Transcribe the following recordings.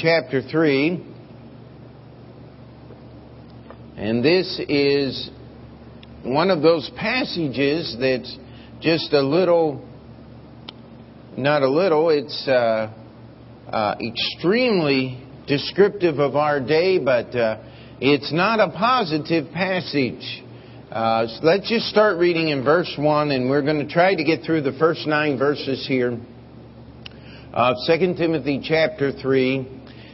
chapter 3. And this is one of those passages that's just a little, not a little, it's uh, uh, extremely descriptive of our day, but uh, it's not a positive passage. Uh, so let's just start reading in verse 1, and we're going to try to get through the first nine verses here of 2 Timothy chapter 3.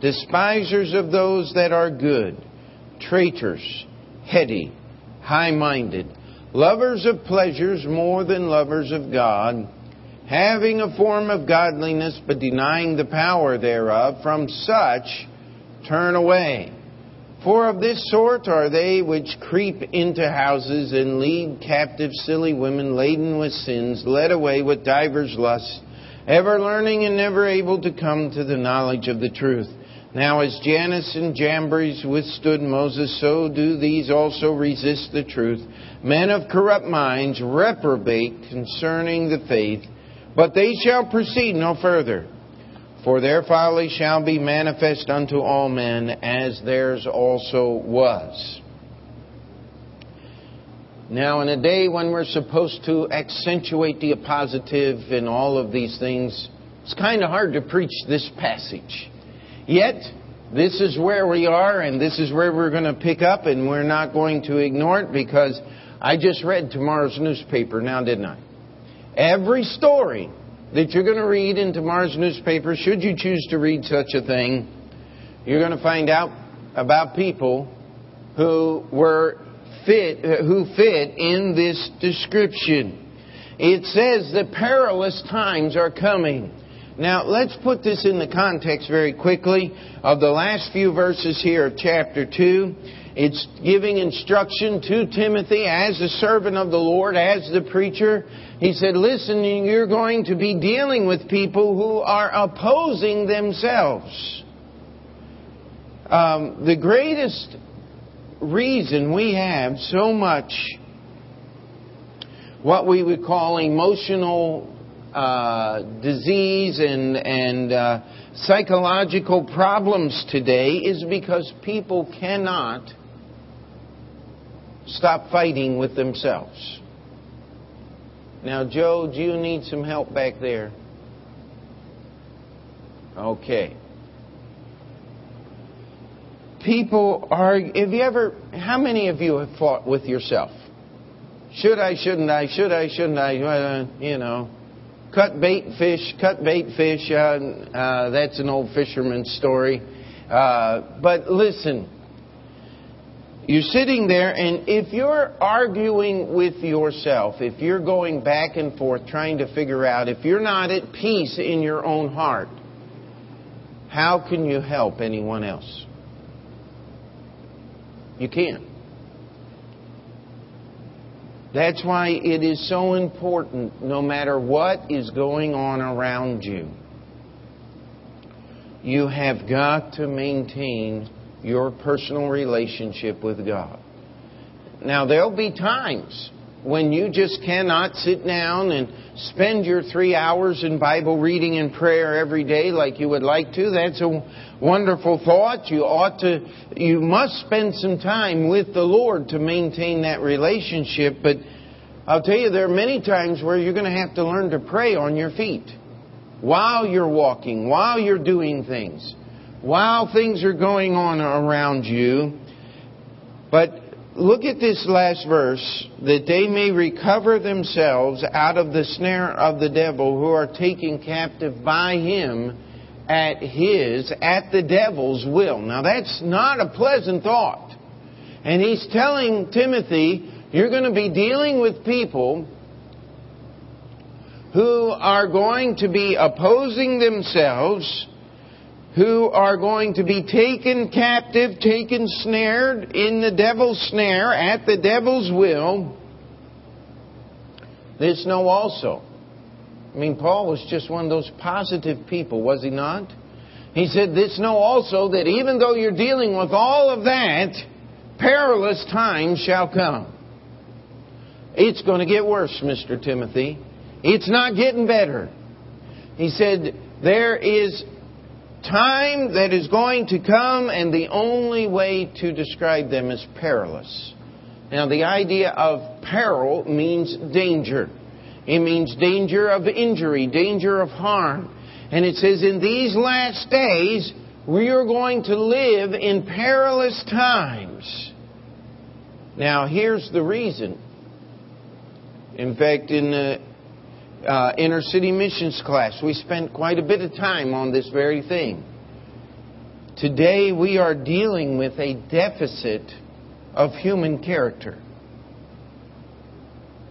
despisers of those that are good, traitors, heady, high minded, lovers of pleasures more than lovers of God, having a form of godliness but denying the power thereof, from such turn away. For of this sort are they which creep into houses and lead captive silly women laden with sins, led away with divers lusts, ever learning and never able to come to the knowledge of the truth. Now, as Jannes and Jambres withstood Moses, so do these also resist the truth. Men of corrupt minds reprobate concerning the faith, but they shall proceed no further. For their folly shall be manifest unto all men, as theirs also was. Now, in a day when we're supposed to accentuate the positive in all of these things, it's kind of hard to preach this passage. Yet, this is where we are, and this is where we're going to pick up, and we're not going to ignore it because I just read tomorrow's newspaper now, didn't I? Every story that you're going to read in tomorrow's newspaper, should you choose to read such a thing, you're going to find out about people who were fit, who fit in this description. It says the perilous times are coming. Now, let's put this in the context very quickly of the last few verses here of chapter 2. It's giving instruction to Timothy as the servant of the Lord, as the preacher. He said, Listen, you're going to be dealing with people who are opposing themselves. Um, the greatest reason we have so much what we would call emotional uh, disease and, and uh, psychological problems today is because people cannot stop fighting with themselves. Now, Joe, do you need some help back there? Okay. People are. Have you ever. How many of you have fought with yourself? Should I, shouldn't I, should I, shouldn't I, uh, you know. Cut bait fish, cut bait fish. Uh, uh, that's an old fisherman's story. Uh, but listen, you're sitting there, and if you're arguing with yourself, if you're going back and forth trying to figure out, if you're not at peace in your own heart, how can you help anyone else? You can't. That's why it is so important, no matter what is going on around you, you have got to maintain your personal relationship with God. Now, there'll be times when you just cannot sit down and spend your three hours in Bible reading and prayer every day like you would like to. That's a wonderful thought. You ought to, you must spend some time with the Lord to maintain that relationship. But I'll tell you, there are many times where you're going to have to learn to pray on your feet while you're walking, while you're doing things, while things are going on around you. But look at this last verse that they may recover themselves out of the snare of the devil who are taken captive by him at his, at the devil's will. Now that's not a pleasant thought. And he's telling Timothy, you're going to be dealing with people who are going to be opposing themselves who are going to be taken captive, taken snared in the devil's snare, at the devil's will, this know also. I mean, Paul was just one of those positive people, was he not? He said, This know also that even though you're dealing with all of that, perilous times shall come. It's going to get worse, Mr. Timothy. It's not getting better. He said, There is time that is going to come, and the only way to describe them is perilous. Now, the idea of peril means danger. It means danger of injury, danger of harm. And it says, in these last days, we are going to live in perilous times. Now, here's the reason. In fact, in the uh, inner city missions class, we spent quite a bit of time on this very thing. Today, we are dealing with a deficit of human character.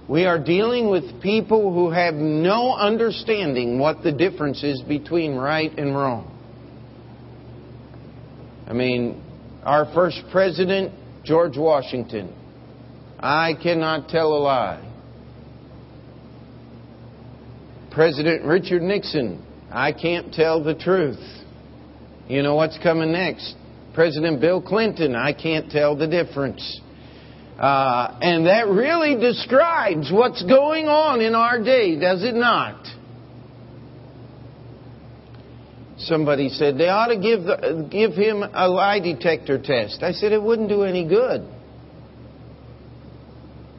We are dealing with people who have no understanding what the difference is between right and wrong. I mean, our first president, George Washington, I cannot tell a lie. President Richard Nixon, I can't tell the truth. You know what's coming next? President Bill Clinton, I can't tell the difference. Uh, and that really describes what's going on in our day, does it not? Somebody said they ought to give, the, give him a lie detector test. I said it wouldn't do any good.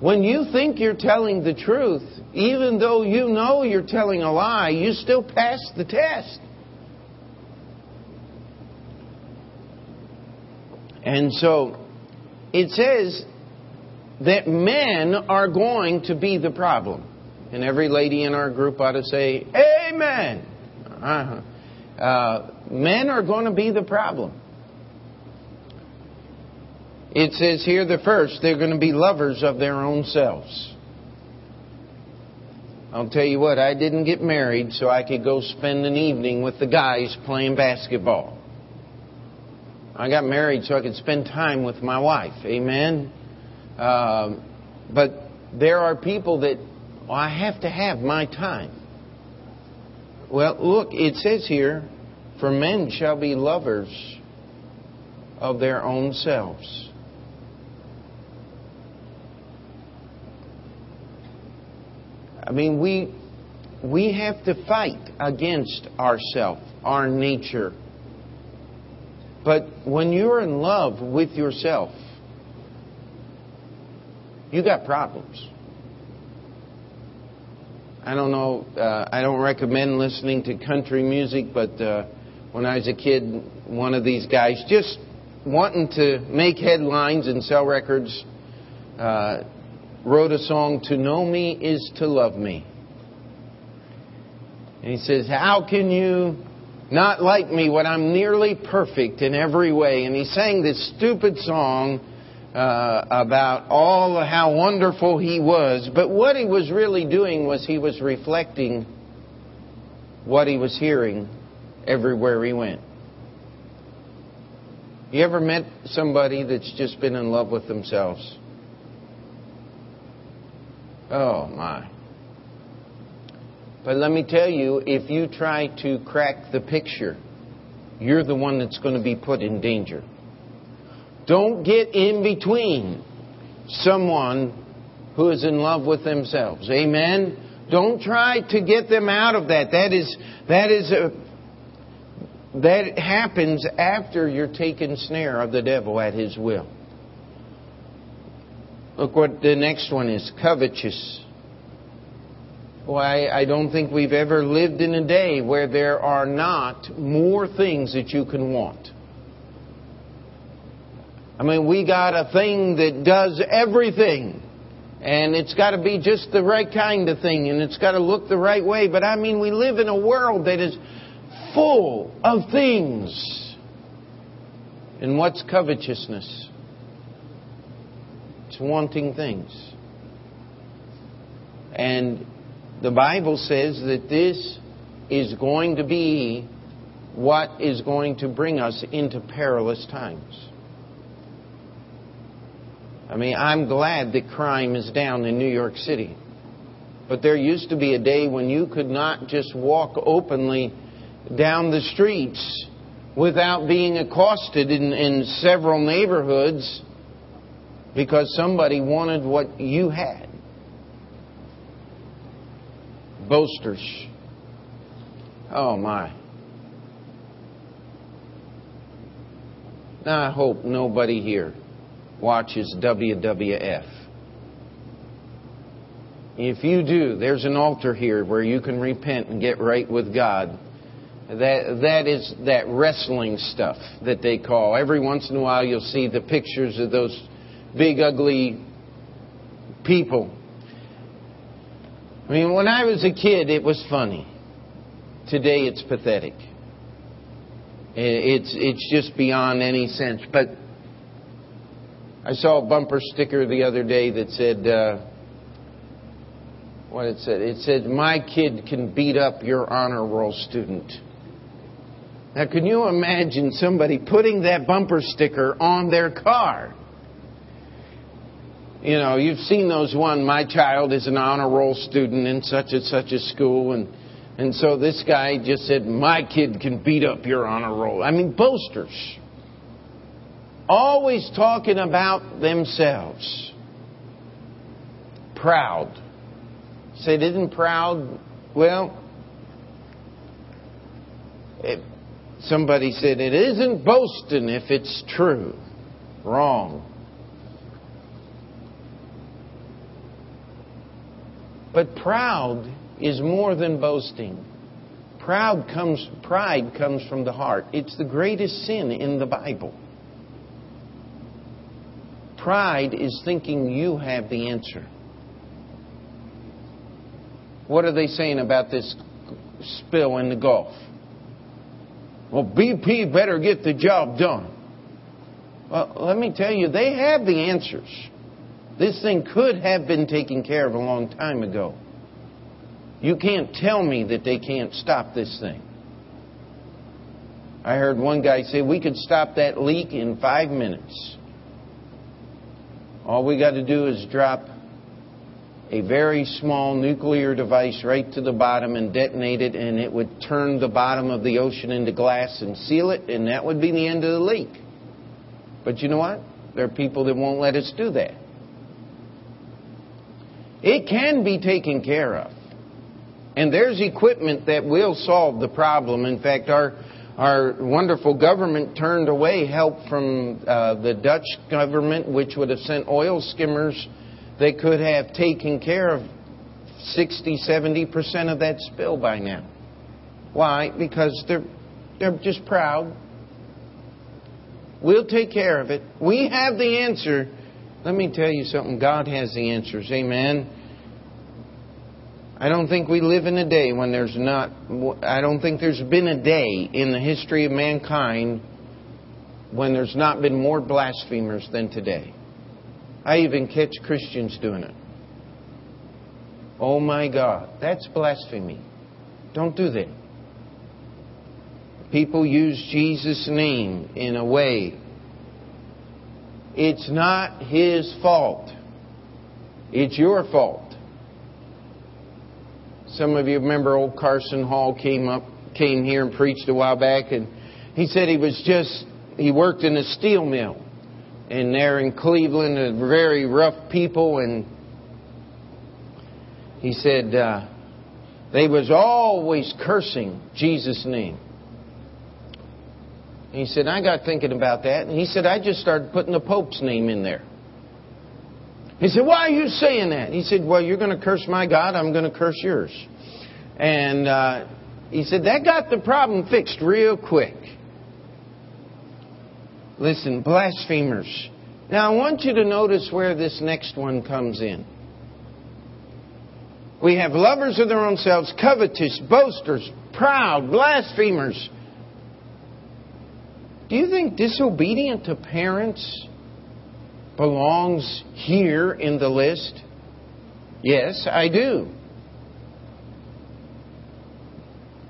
When you think you're telling the truth, even though you know you're telling a lie, you still pass the test. And so it says that men are going to be the problem. And every lady in our group ought to say, Amen. Uh-huh. Uh, men are going to be the problem. It says here the first, they're going to be lovers of their own selves. I'll tell you what, I didn't get married so I could go spend an evening with the guys playing basketball. I got married so I could spend time with my wife. Amen. Um, but there are people that well, I have to have my time. Well, look, it says here, for men shall be lovers of their own selves. I mean, we we have to fight against ourself, our nature. But when you're in love with yourself, you got problems. I don't know, uh, I don't recommend listening to country music, but uh, when I was a kid, one of these guys just wanting to make headlines and sell records uh, wrote a song, To Know Me is to Love Me. And he says, How can you not like me when I'm nearly perfect in every way? And he sang this stupid song uh, about all how wonderful he was, but what he was really doing was he was reflecting what he was hearing everywhere he went. You ever met somebody that's just been in love with themselves? Oh my. But let me tell you, if you try to crack the picture, you're the one that's going to be put in danger. Don't get in between someone who is in love with themselves. Amen. Don't try to get them out of that. That is that is a that happens after you're taken snare of the devil at his will. Look what the next one is covetous. Why, I don't think we've ever lived in a day where there are not more things that you can want. I mean, we got a thing that does everything. And it's got to be just the right kind of thing, and it's got to look the right way. But I mean, we live in a world that is full of things. And what's covetousness? Wanting things. And the Bible says that this is going to be what is going to bring us into perilous times. I mean, I'm glad that crime is down in New York City. But there used to be a day when you could not just walk openly down the streets without being accosted in, in several neighborhoods because somebody wanted what you had. Boasters. Oh my. Now I hope nobody here watches WWF. If you do, there's an altar here where you can repent and get right with God. That, that is that wrestling stuff that they call. Every once in a while you'll see the pictures of those big, ugly people. I mean, when I was a kid, it was funny. Today, it's pathetic. It's, it's just beyond any sense. But I saw a bumper sticker the other day that said, uh, what it said? It said, My kid can beat up your honor roll student. Now, can you imagine somebody putting that bumper sticker on their car? You know, you've seen those one, my child is an honor roll student in such and such a school, and, and so this guy just said, My kid can beat up your honor roll. I mean, boasters. Always talking about themselves. Proud. Say, isn't proud? Well, it, somebody said, it isn't boasting if it's true. Wrong. But proud is more than boasting. Proud comes, pride comes from the heart. It's the greatest sin in the Bible. Pride is thinking you have the answer. What are they saying about this spill in the Gulf? Well, BP better get the job done. Well, let me tell you, they have the answers. This thing could have been taken care of a long time ago. You can't tell me that they can't stop this thing. I heard one guy say we could stop that leak in five minutes. All we got to do is drop a very small nuclear device right to the bottom and detonate it, and it would turn the bottom of the ocean into glass and seal it, and that would be the end of the leak. But you know what? There are people that won't let us do that. It can be taken care of. And there's equipment that will solve the problem. In fact, our our wonderful government turned away help from uh, the Dutch government, which would have sent oil skimmers they could have taken care of 60, 70% of that spill by now. Why? Because they're, they're just proud. We'll take care of it. We have the answer. Let me tell you something. God has the answers. Amen. I don't think we live in a day when there's not, I don't think there's been a day in the history of mankind when there's not been more blasphemers than today. I even catch Christians doing it. Oh my God, that's blasphemy. Don't do that. People use Jesus' name in a way. It's not his fault. It's your fault. Some of you remember old Carson Hall came up, came here and preached a while back, and he said he was just, he worked in a steel mill and there in Cleveland, are very rough people, and he said uh, they was always cursing Jesus' name. He said, I got thinking about that, and he said, I just started putting the Pope's name in there. He said, Why are you saying that? He said, Well, you're going to curse my God, I'm going to curse yours. And uh, he said, That got the problem fixed real quick. Listen, blasphemers. Now I want you to notice where this next one comes in. We have lovers of their own selves, covetous, boasters, proud, blasphemers. Do you think disobedient to parents belongs here in the list? Yes, I do.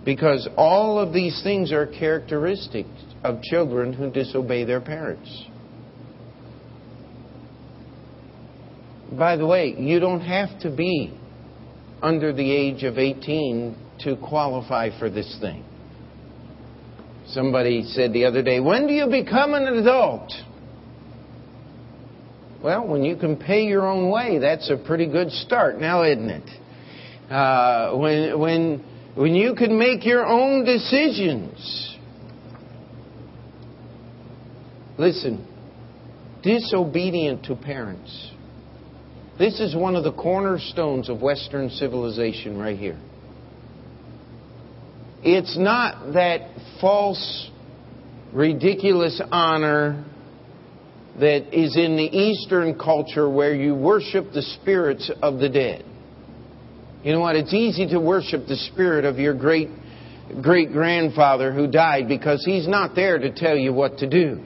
Because all of these things are characteristics of children who disobey their parents. By the way, you don't have to be under the age of 18 to qualify for this thing. Somebody said the other day, When do you become an adult? Well, when you can pay your own way, that's a pretty good start now, isn't it? Uh, when, when, when you can make your own decisions. Listen, disobedient to parents. This is one of the cornerstones of Western civilization right here. It's not that false, ridiculous honor that is in the Eastern culture where you worship the spirits of the dead. You know what? It's easy to worship the spirit of your great great grandfather who died because he's not there to tell you what to do.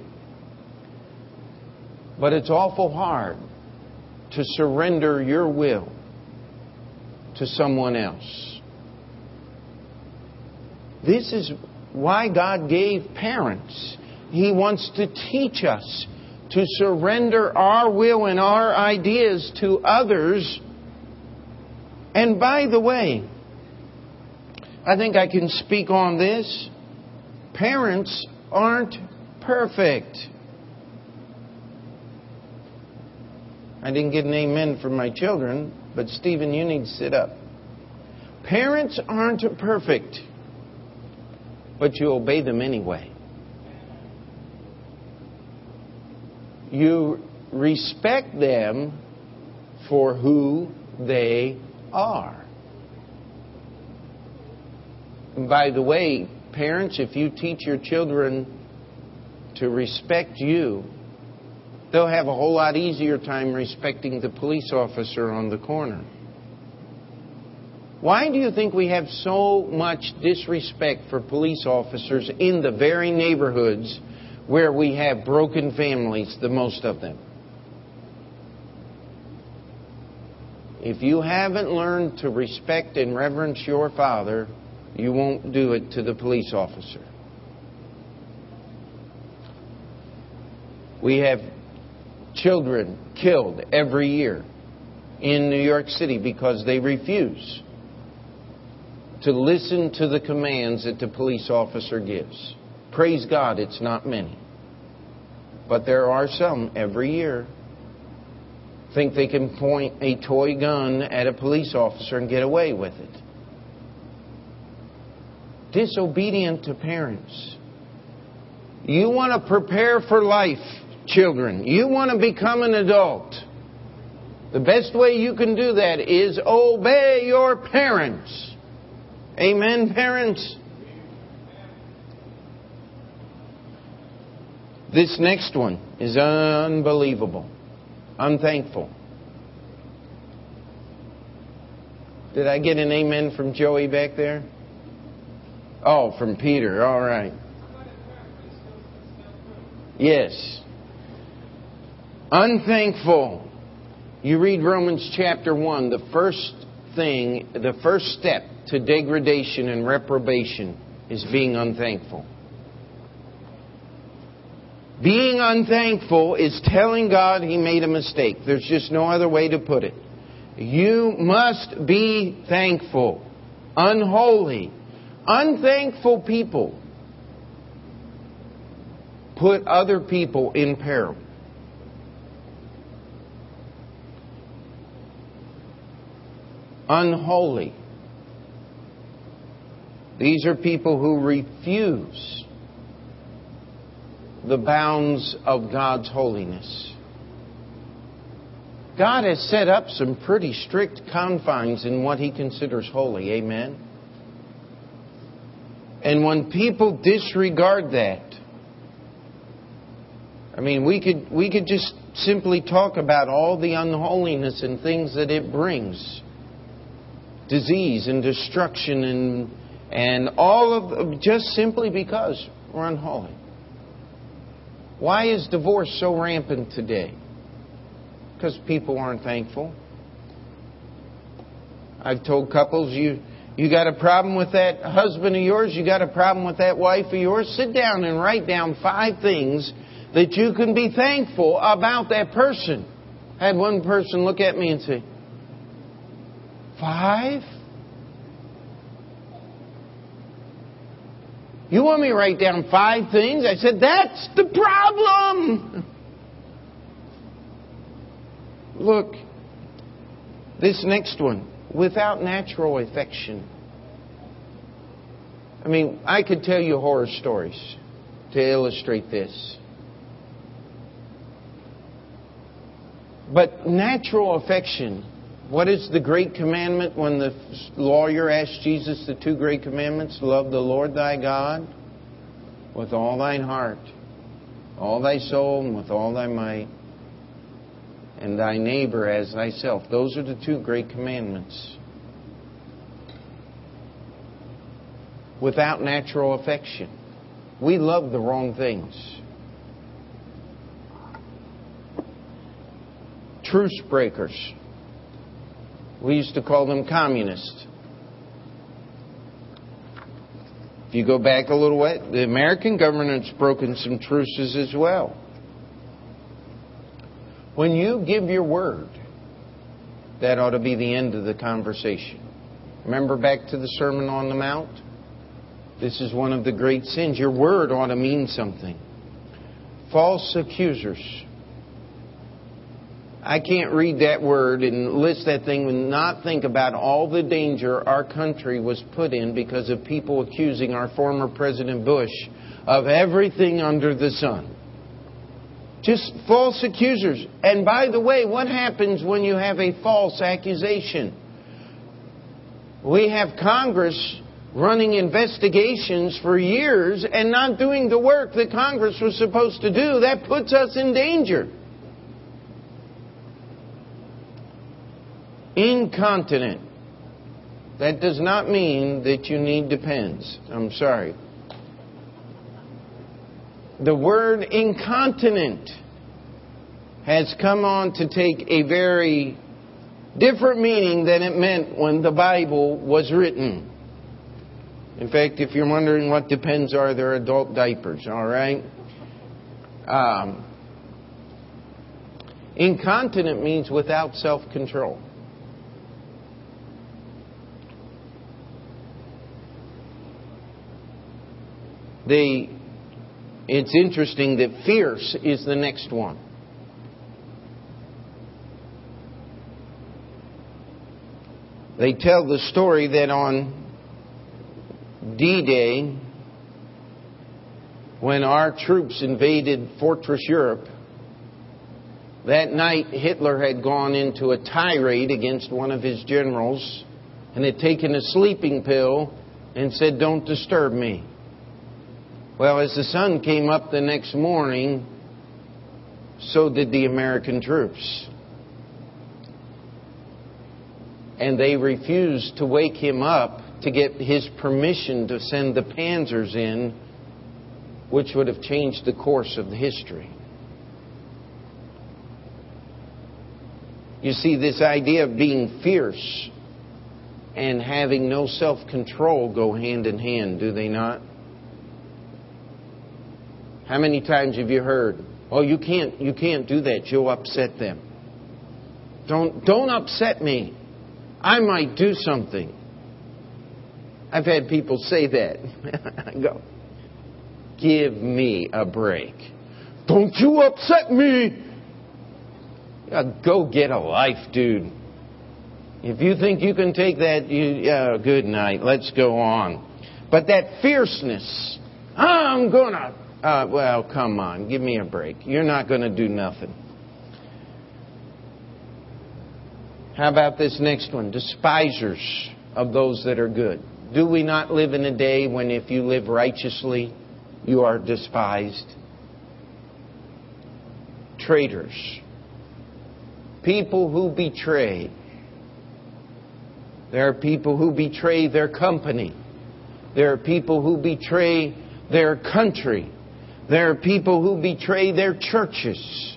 But it's awful hard to surrender your will to someone else. This is why God gave parents. He wants to teach us to surrender our will and our ideas to others. And by the way, I think I can speak on this. Parents aren't perfect. I didn't get an amen from my children, but Stephen, you need to sit up. Parents aren't perfect, but you obey them anyway. You respect them for who they are. And by the way, parents, if you teach your children to respect you, they'll have a whole lot easier time respecting the police officer on the corner. Why do you think we have so much disrespect for police officers in the very neighborhoods where we have broken families, the most of them? If you haven't learned to respect and reverence your father, you won't do it to the police officer. We have children killed every year in New York City because they refuse to listen to the commands that the police officer gives. Praise God, it's not many. But there are some every year think they can point a toy gun at a police officer and get away with it. Disobedient to parents. You want to prepare for life children. You want to become an adult. The best way you can do that is obey your parents. Amen, parents? This next one is unbelievable. Unthankful. Did I get an amen from Joey back there? Oh, from Peter. All right. Yes. Unthankful. You read Romans chapter 1, the first thing, the first step to degradation and reprobation is being unthankful. Being unthankful is telling God He made a mistake. There's just no other way to put it. You must be thankful. Unholy. Unthankful people put other people in peril. unholy. These are people who refuse the bounds of God's holiness. God has set up some pretty strict confines in what He considers holy. Amen? And when people disregard that, I mean, we could, we could just simply talk about all the unholiness and things that it brings disease and destruction and, and all of just simply because we're unholy. Why is divorce so rampant today? Because people aren't thankful. I've told couples you You got a problem with that husband of yours? You got a problem with that wife of yours? Sit down and write down five things that you can be thankful about that person. I had one person look at me and say, Five? You want me to write down five things? I said, That's the problem. Look, this next one without natural affection. I mean, I could tell you horror stories to illustrate this. But natural affection, what is the great commandment when the lawyer asked Jesus the two great commandments? Love the Lord thy God with all thine heart, all thy soul, and with all thy might, and thy neighbor as thyself. Those are the two great commandments. Without natural affection, we love the wrong things. Truce breakers. We used to call them communists. If you go back a little way, the American government's broken some truces as well. When you give your word, that ought to be the end of the conversation. Remember back to the Sermon on the Mount? This is one of the great sins. Your word ought to mean something. False accusers. I can't read that word and list that thing and not think about all the danger our country was put in because of people accusing our former President Bush of everything under the sun. Just false accusers. And by the way, what happens when you have a false accusation? We have Congress running investigations for years and not doing the work that Congress was supposed to do. That puts us in danger. Incontinent. That does not mean that you need depends. I'm sorry the word incontinent has come on to take a very different meaning than it meant when the Bible was written. In fact, if you're wondering what depends are, they're adult diapers, all right? Um, incontinent means without self control. They it's interesting that fierce is the next one. They tell the story that on D Day, when our troops invaded Fortress Europe, that night Hitler had gone into a tirade against one of his generals and had taken a sleeping pill and said, Don't disturb me. Well, as the sun came up the next morning, so did the American troops. And they refused to wake him up to get his permission to send the panzers in, which would have changed the course of the history. You see, this idea of being fierce and having no self control go hand in hand, do they not? How many times have you heard, "Oh, you can't you can't do that. You'll upset them." Don't don't upset me. I might do something. I've had people say that. I go, "Give me a break. Don't you upset me." Yeah, go get a life, dude. If you think you can take that, you, yeah, good night. Let's go on. But that fierceness, I'm gonna uh, well, come on, give me a break. You're not going to do nothing. How about this next one? Despisers of those that are good. Do we not live in a day when if you live righteously, you are despised? Traitors. People who betray. There are people who betray their company. There are people who betray their country. There are people who betray their churches.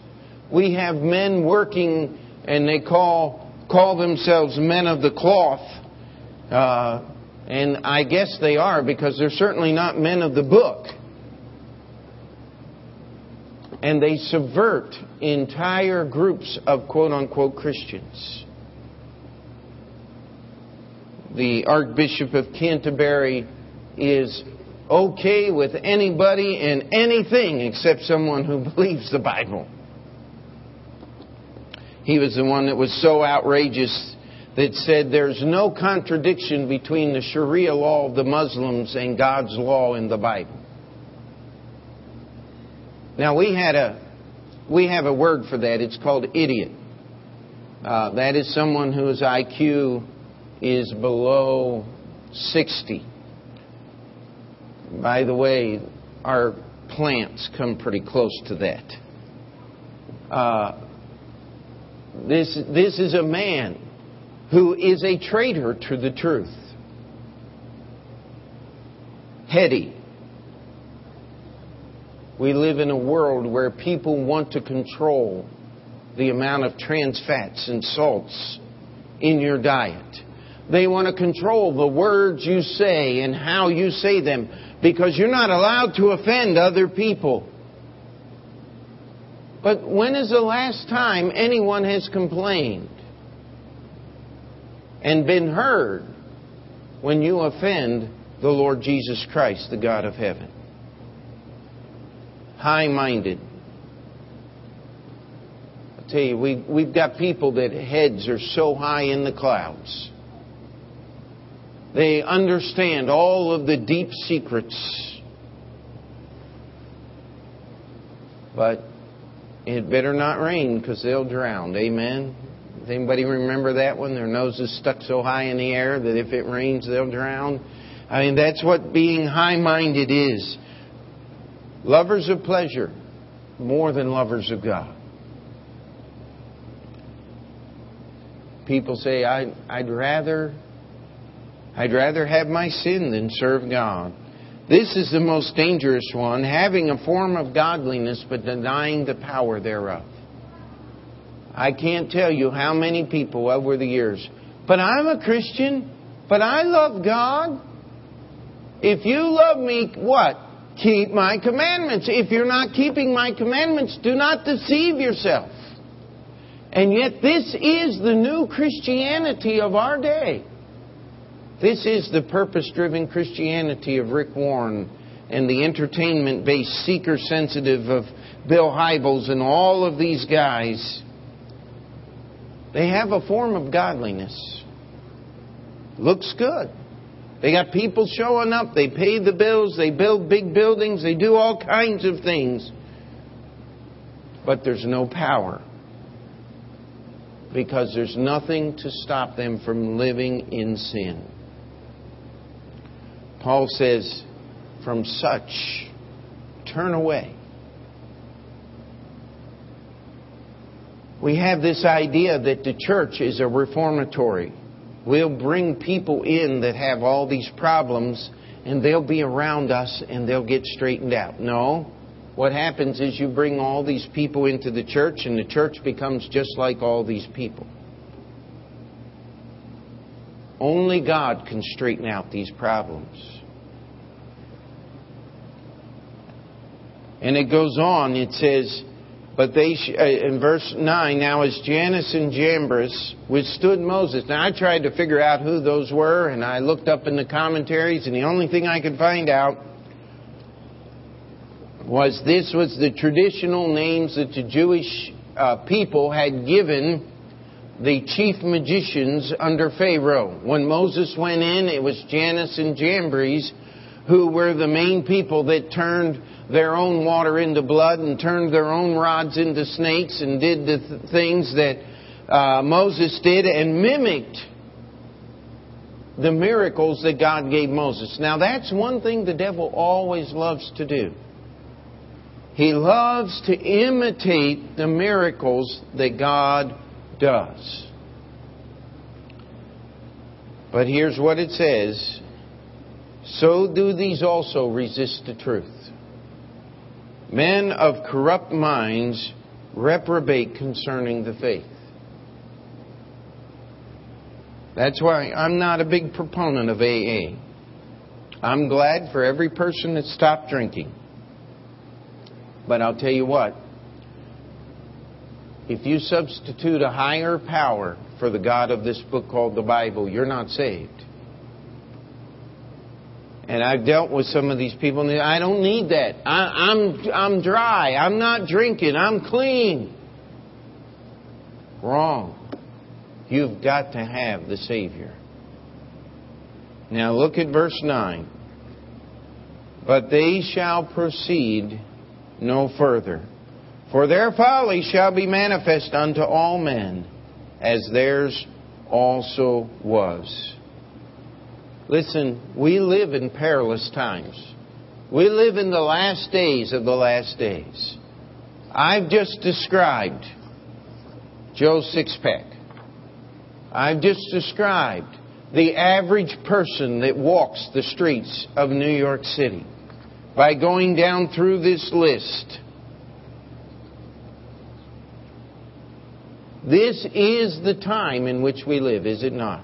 We have men working, and they call call themselves men of the cloth. Uh, And I guess they are because they're certainly not men of the book. And they subvert entire groups of quote unquote Christians. The Archbishop of Canterbury is okay with anybody and anything except someone who believes the Bible. He was the one that was so outrageous that said there's no contradiction between the Sharia law of the Muslims and God's law in the Bible. Now we had a we have a word for that. It's called idiot. Uh, that is someone whose IQ is below 60. By the way, our plants come pretty close to that. Uh, this, this is a man who is a traitor to the truth. Heady. We live in a world where people want to control the amount of trans fats and salts in your diet. They want to control the words you say and how you say them because you're not allowed to offend other people. But when is the last time anyone has complained and been heard when you offend the Lord Jesus Christ, the God of heaven? High minded. I tell you, we, we've got people that heads are so high in the clouds they understand all of the deep secrets. But it better not rain because they'll drown. Amen. Does anybody remember that one? Their nose is stuck so high in the air that if it rains, they'll drown. I mean, that's what being high minded is. Lovers of pleasure more than lovers of God. People say, I, I'd rather I'd rather have my sin than serve God. This is the most dangerous one, having a form of godliness but denying the power thereof. I can't tell you how many people over the years, but I'm a Christian, but I love God. If you love me, what? Keep my commandments. If you're not keeping my commandments, do not deceive yourself. And yet, this is the new Christianity of our day. This is the purpose driven Christianity of Rick Warren and the entertainment based seeker sensitive of Bill Hybels and all of these guys. They have a form of godliness. Looks good. They got people showing up, they pay the bills, they build big buildings, they do all kinds of things. But there's no power. Because there's nothing to stop them from living in sin. Paul says, from such, turn away. We have this idea that the church is a reformatory. We'll bring people in that have all these problems and they'll be around us and they'll get straightened out. No. What happens is you bring all these people into the church and the church becomes just like all these people. Only God can straighten out these problems. And it goes on, it says, but they, uh, in verse 9, now as Jannes and Jambres withstood Moses. Now I tried to figure out who those were, and I looked up in the commentaries, and the only thing I could find out was this was the traditional names that the Jewish uh, people had given the chief magicians under Pharaoh. When Moses went in, it was Jannes and Jambres who were the main people that turned their own water into blood and turned their own rods into snakes and did the th- things that uh, Moses did and mimicked the miracles that God gave Moses. Now, that's one thing the devil always loves to do. He loves to imitate the miracles that God does. But here's what it says so do these also resist the truth. Men of corrupt minds reprobate concerning the faith. That's why I'm not a big proponent of AA. I'm glad for every person that stopped drinking. But I'll tell you what, if you substitute a higher power for the God of this book called the Bible, you're not saved. And I've dealt with some of these people, and I don't need that. I, I'm, I'm dry. I'm not drinking. I'm clean. Wrong. You've got to have the Savior. Now look at verse 9. But they shall proceed no further. For their folly shall be manifest unto all men, as theirs also was. Listen, we live in perilous times. We live in the last days of the last days. I've just described Joe's six pack. I've just described the average person that walks the streets of New York City by going down through this list. This is the time in which we live, is it not?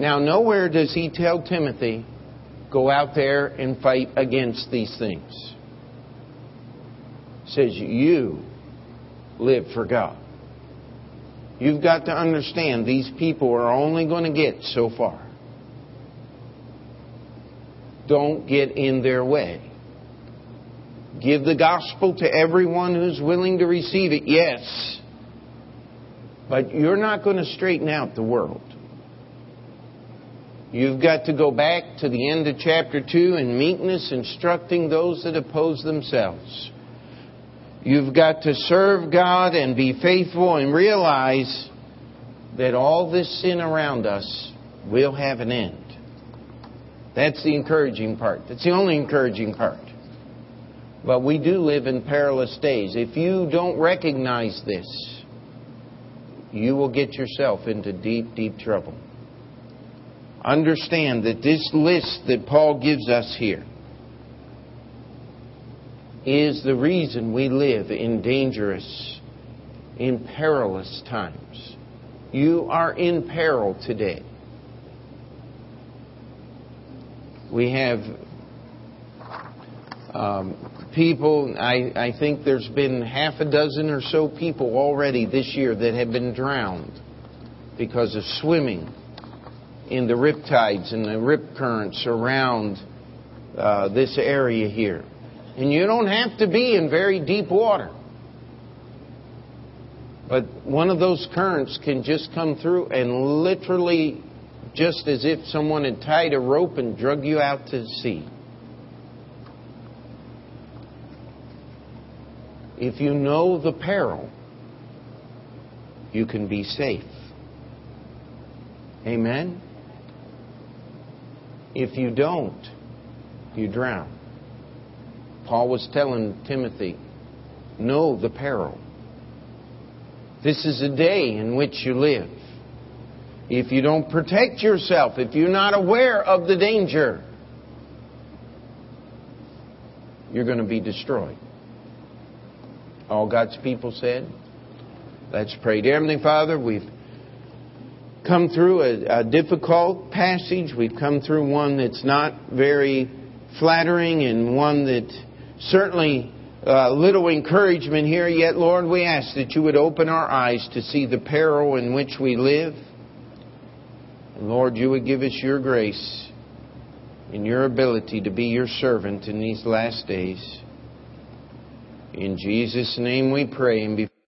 Now, nowhere does he tell Timothy, go out there and fight against these things. He says, you live for God. You've got to understand these people are only going to get so far. Don't get in their way. Give the gospel to everyone who's willing to receive it, yes. But you're not going to straighten out the world. You've got to go back to the end of chapter 2 in meekness, instructing those that oppose themselves. You've got to serve God and be faithful and realize that all this sin around us will have an end. That's the encouraging part. That's the only encouraging part. But we do live in perilous days. If you don't recognize this, you will get yourself into deep, deep trouble. Understand that this list that Paul gives us here is the reason we live in dangerous, in perilous times. You are in peril today. We have um, people, I, I think there's been half a dozen or so people already this year that have been drowned because of swimming in the riptides and the rip currents around uh, this area here. And you don't have to be in very deep water. But one of those currents can just come through and literally, just as if someone had tied a rope and drug you out to sea. If you know the peril, you can be safe. Amen? If you don't, you drown. Paul was telling Timothy, know the peril. This is a day in which you live. If you don't protect yourself, if you're not aware of the danger, you're going to be destroyed. All God's people said, Let's pray. Dear Heavenly Father, we've come through a, a, difficult passage. We've come through one that's not very flattering and one that certainly uh, little encouragement here. Yet, Lord, we ask that you would open our eyes to see the peril in which we live. And Lord, you would give us your grace and your ability to be your servant in these last days. In Jesus' name we pray and be